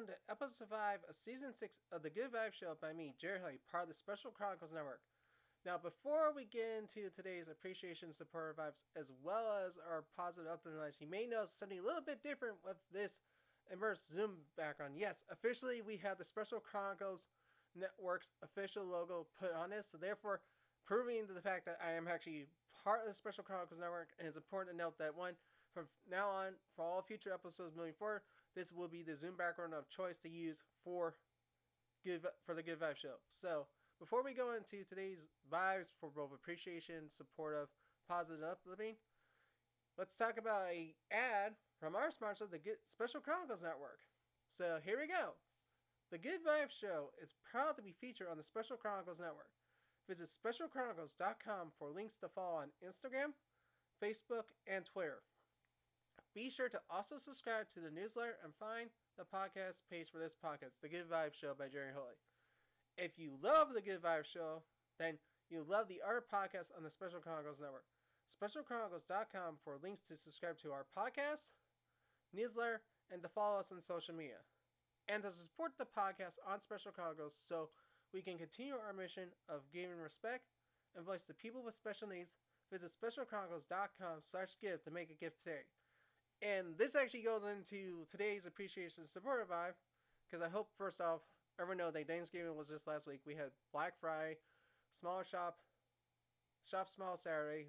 welcome to episode 5 of season 6 of The Good Vibe Show by me, Jared Hoy, part of the Special Chronicles Network. Now, before we get into today's appreciation supporter vibes, as well as our positive updates, you may notice something a little bit different with this immersed Zoom background. Yes, officially we have the Special Chronicles Network's official logo put on this, so therefore proving the fact that I am actually part of the Special Chronicles Network, and it's important to note that one, from now on, for all future episodes moving forward, this will be the Zoom background of choice to use for good for the Good Vibe Show. So before we go into today's vibes for both appreciation, supportive, positive, uplifting, let's talk about a ad from our sponsor, the Good Special Chronicles Network. So here we go. The Good Vibe Show is proud to be featured on the Special Chronicles Network. Visit specialchronicles.com for links to follow on Instagram, Facebook, and Twitter. Be sure to also subscribe to the newsletter and find the podcast page for this podcast, The Good Vibe Show by Jerry Hoy. If you love The Good Vibe Show, then you'll love the other podcasts on the Special Chronicles Network. SpecialChronicles.com for links to subscribe to our podcast, newsletter, and to follow us on social media. And to support the podcast on Special Chronicles so we can continue our mission of giving respect and voice to people with special needs, visit specialchronicles.com slash give to make a gift today. And this actually goes into today's appreciation support vibe, because I hope first off everyone know that Thanksgiving was just last week. We had Black Friday, small shop, shop small Saturday.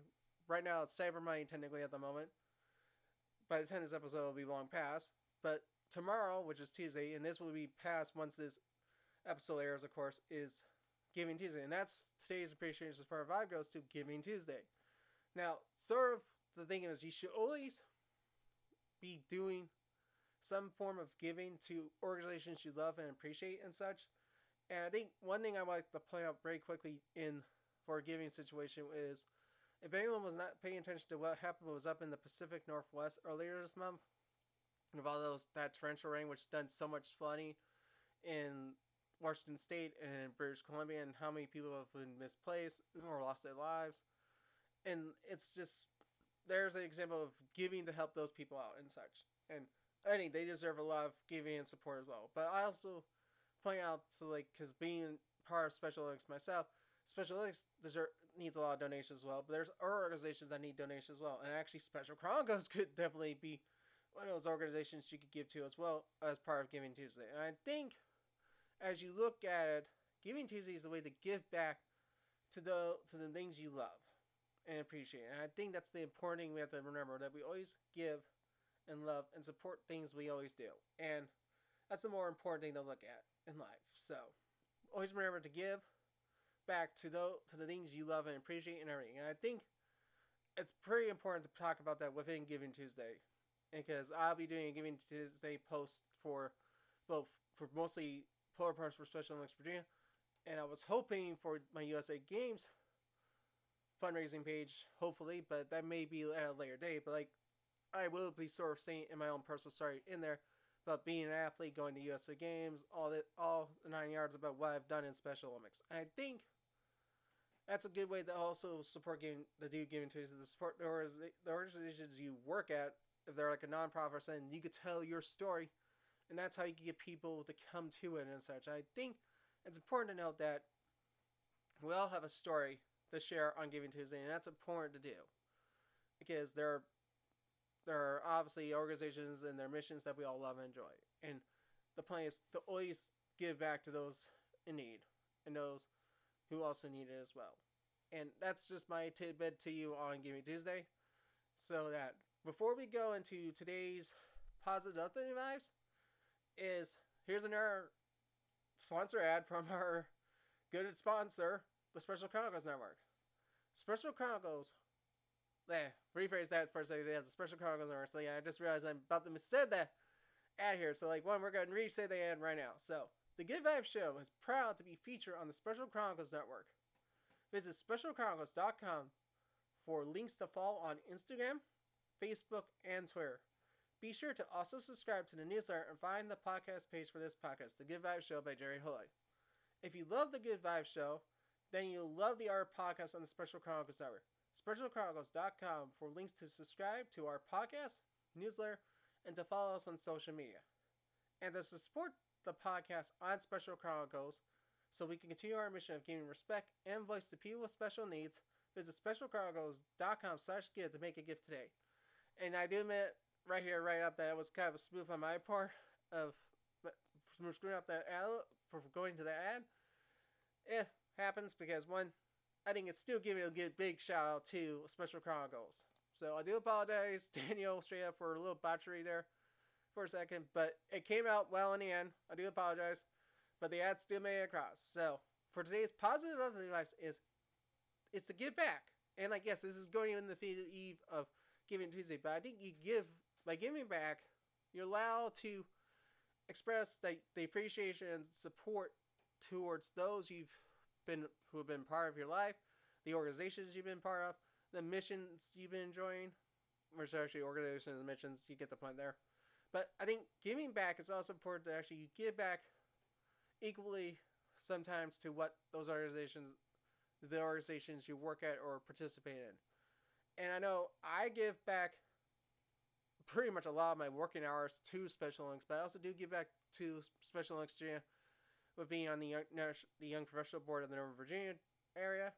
Right now it's Cyber Monday technically at the moment. By the time this episode will be long past. But tomorrow, which is Tuesday, and this will be past once this episode airs, of course, is Giving Tuesday. And that's today's appreciation support vibe goes to Giving Tuesday. Now, sort of the thing is you should always be doing some form of giving to organizations you love and appreciate and such. And I think one thing I like to point out very quickly in for a giving situation is if anyone was not paying attention to what happened was up in the Pacific Northwest earlier this month, of all those that torrential rain which done so much flooding in Washington State and in British Columbia, and how many people have been misplaced or lost their lives, and it's just there's an example of giving to help those people out and such. And I think they deserve a lot of giving and support as well. But I also point out to like because being part of Special Olympics myself, Special Olympics deserve, needs a lot of donations as well. But there's other organizations that need donations as well. And actually, Special Chronicles could definitely be one of those organizations you could give to as well as part of Giving Tuesday. And I think as you look at it, Giving Tuesday is the way to give back to the to the things you love and appreciate. And I think that's the important thing we have to remember that we always give and love and support things we always do. And that's the more important thing to look at in life. So always remember to give back to the to the things you love and appreciate and everything. And I think it's pretty important to talk about that within Giving Tuesday. Because I'll be doing a Giving Tuesday post for both for mostly Polar Parts for Special Olympics Virginia. And I was hoping for my USA Games fundraising page, hopefully, but that may be at a later date. But like, I will be sort of saying in my own personal story in there about being an athlete, going to USA Games, all that, all the nine yards about what I've done in Special Olympics. I think that's a good way to also support giving the do giving to the support the organizations you work at. If they're like a nonprofit or something, you could tell your story, and that's how you can get people to come to it and such. I think it's important to note that we all have a story to share on Giving Tuesday, and that's important to do because there are there are obviously organizations and their missions that we all love and enjoy, and the plan is to always give back to those in need and those who also need it as well. And that's just my tidbit to you on Giving Tuesday, so that before we go into today's positive updating vibes, is here's another sponsor ad from our good sponsor, the Special Chronicles Network. Special Chronicles. Eh, rephrase that for a second. Yeah, the Special Chronicles Network. So yeah, I just realized I'm about to said that ad here. So like, one, we're going to re-say the ad right now. So, the Good Vibe Show is proud to be featured on the Special Chronicles Network. Visit specialchronicles.com for links to follow on Instagram, Facebook, and Twitter. Be sure to also subscribe to the newsletter and find the podcast page for this podcast, The Good Vibe Show by Jerry Hoy. If you love The Good Vibe Show, then you'll love the art podcast on the Special Chronicles Network. SpecialChronicles.com for links to subscribe to our podcast, newsletter, and to follow us on social media. and to support the podcast on Special Chronicles so we can continue our mission of giving respect and voice to people with special needs, visit specialchronicles.com slash give to make a gift today. And I do admit right here, right up, that it was kind of a spoof on my part of screwing up that ad for going to the ad. Eh, happens because one, I think it's still giving a good big shout out to Special Chronicles. So I do apologize, Daniel, straight up for a little botchery there for a second, but it came out well in the end. I do apologize, but the ad still made it across. So for today's positive of the advice is it's to give back, and I guess this is going in the eve of Giving Tuesday, but I think you give by giving back, you're allowed to express the, the appreciation and support towards those you've been who have been part of your life, the organizations you've been part of, the missions you've been enjoying. Which actually organizations and missions, you get the point there. But I think giving back is also important to actually you give back equally sometimes to what those organizations the organizations you work at or participate in. And I know I give back pretty much a lot of my working hours to Special Olympics, but I also do give back to Special Olympics with being on the young, the young professional board of the Northern Virginia area,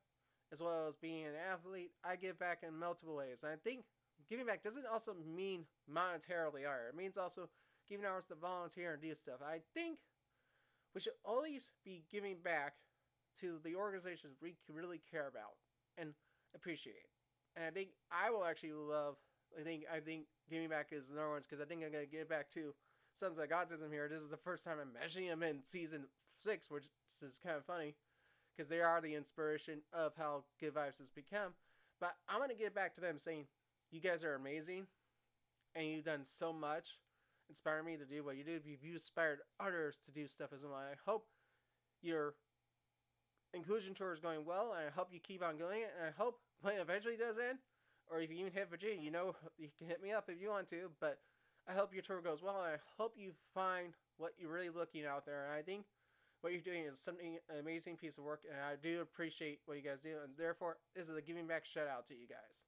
as well as being an athlete. I give back in multiple ways. And I think giving back doesn't also mean monetarily either. It means also giving hours to volunteer and do stuff. I think we should always be giving back to the organizations we really care about and appreciate. And I think I will actually love. I think I think giving back is another one because I think I'm gonna give back to Sons of Autism here. This is the first time I'm mentioning them in season six, which is kind of funny because they are the inspiration of how Good Vibes has become. But I'm gonna get back to them saying, "You guys are amazing, and you've done so much, inspire me to do what you do. You've inspired others to do stuff as well. I hope your inclusion tour is going well, and I hope you keep on going. It and I hope when it eventually does end, or if you even hit Virginia, you know you can hit me up if you want to. But I hope your tour goes well, and I hope you find what you're really looking out there. And I think what you're doing is something an amazing piece of work, and I do appreciate what you guys do. And therefore, this is a giving back shout out to you guys.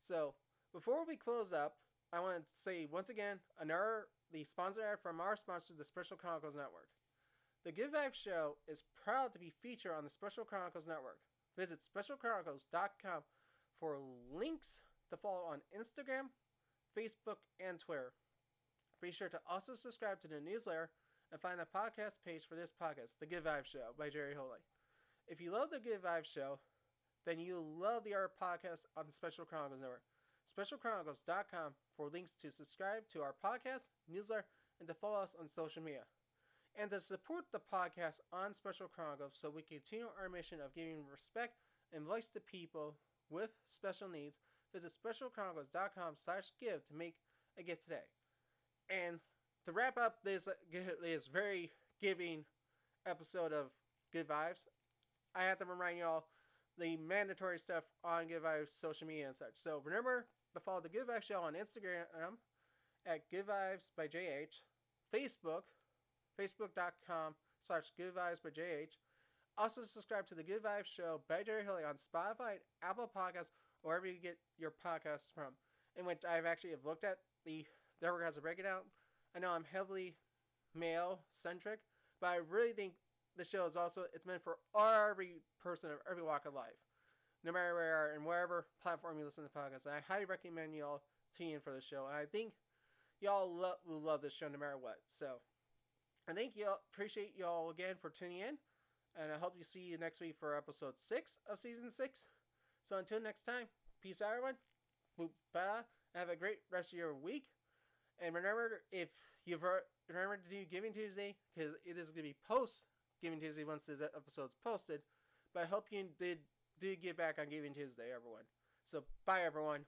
So before we close up, I want to say once again another the sponsor ad from our sponsor, the Special Chronicles Network. The Good Vibes Show is proud to be featured on the Special Chronicles Network. Visit specialchronicles.com for links to follow on Instagram, Facebook, and Twitter. Be sure to also subscribe to the newsletter and find the podcast page for this podcast, The Good Vibes Show by Jerry Hoy. If you love The Good Vibes Show, then you love the other Podcast on the Special Chronicles Network. SpecialChronicles.com for links to subscribe to our podcast, newsletter, and to follow us on social media. And to support the podcast on Special Chronicles so we continue our mission of giving respect and voice to people with special needs, visit specialchronicles.com slash give to make a gift today. And to wrap up this, this very giving episode of Good Vibes, I have to remind y'all the mandatory stuff on Good Vibes social media and such. So remember to follow the Good Vibes Show on Instagram at Good Vibes by JH, Facebook, facebook.com slash Good Vibes by JH, also, subscribe to the Good Vibes Show by Jerry Hoy on Spotify, Apple Podcasts, wherever you get your podcasts from. In which I've actually have looked at the network has a breakdown. I know I'm heavily male centric, but I really think the show is also it's meant for every person of every walk of life, no matter where you are and wherever platform you listen to podcasts. And I highly recommend you all tune in for the show. And I think y'all lo- will love this show no matter what. So, I thank y'all. Appreciate y'all again for tuning in. And I hope to see you next week for episode six of season six. So until next time, peace out, everyone. Have a great rest of your week. And remember, if you've heard, remember to do Giving Tuesday because it is going to be post Giving Tuesday once this episode's posted. But I hope you did do get back on Giving Tuesday, everyone. So bye, everyone.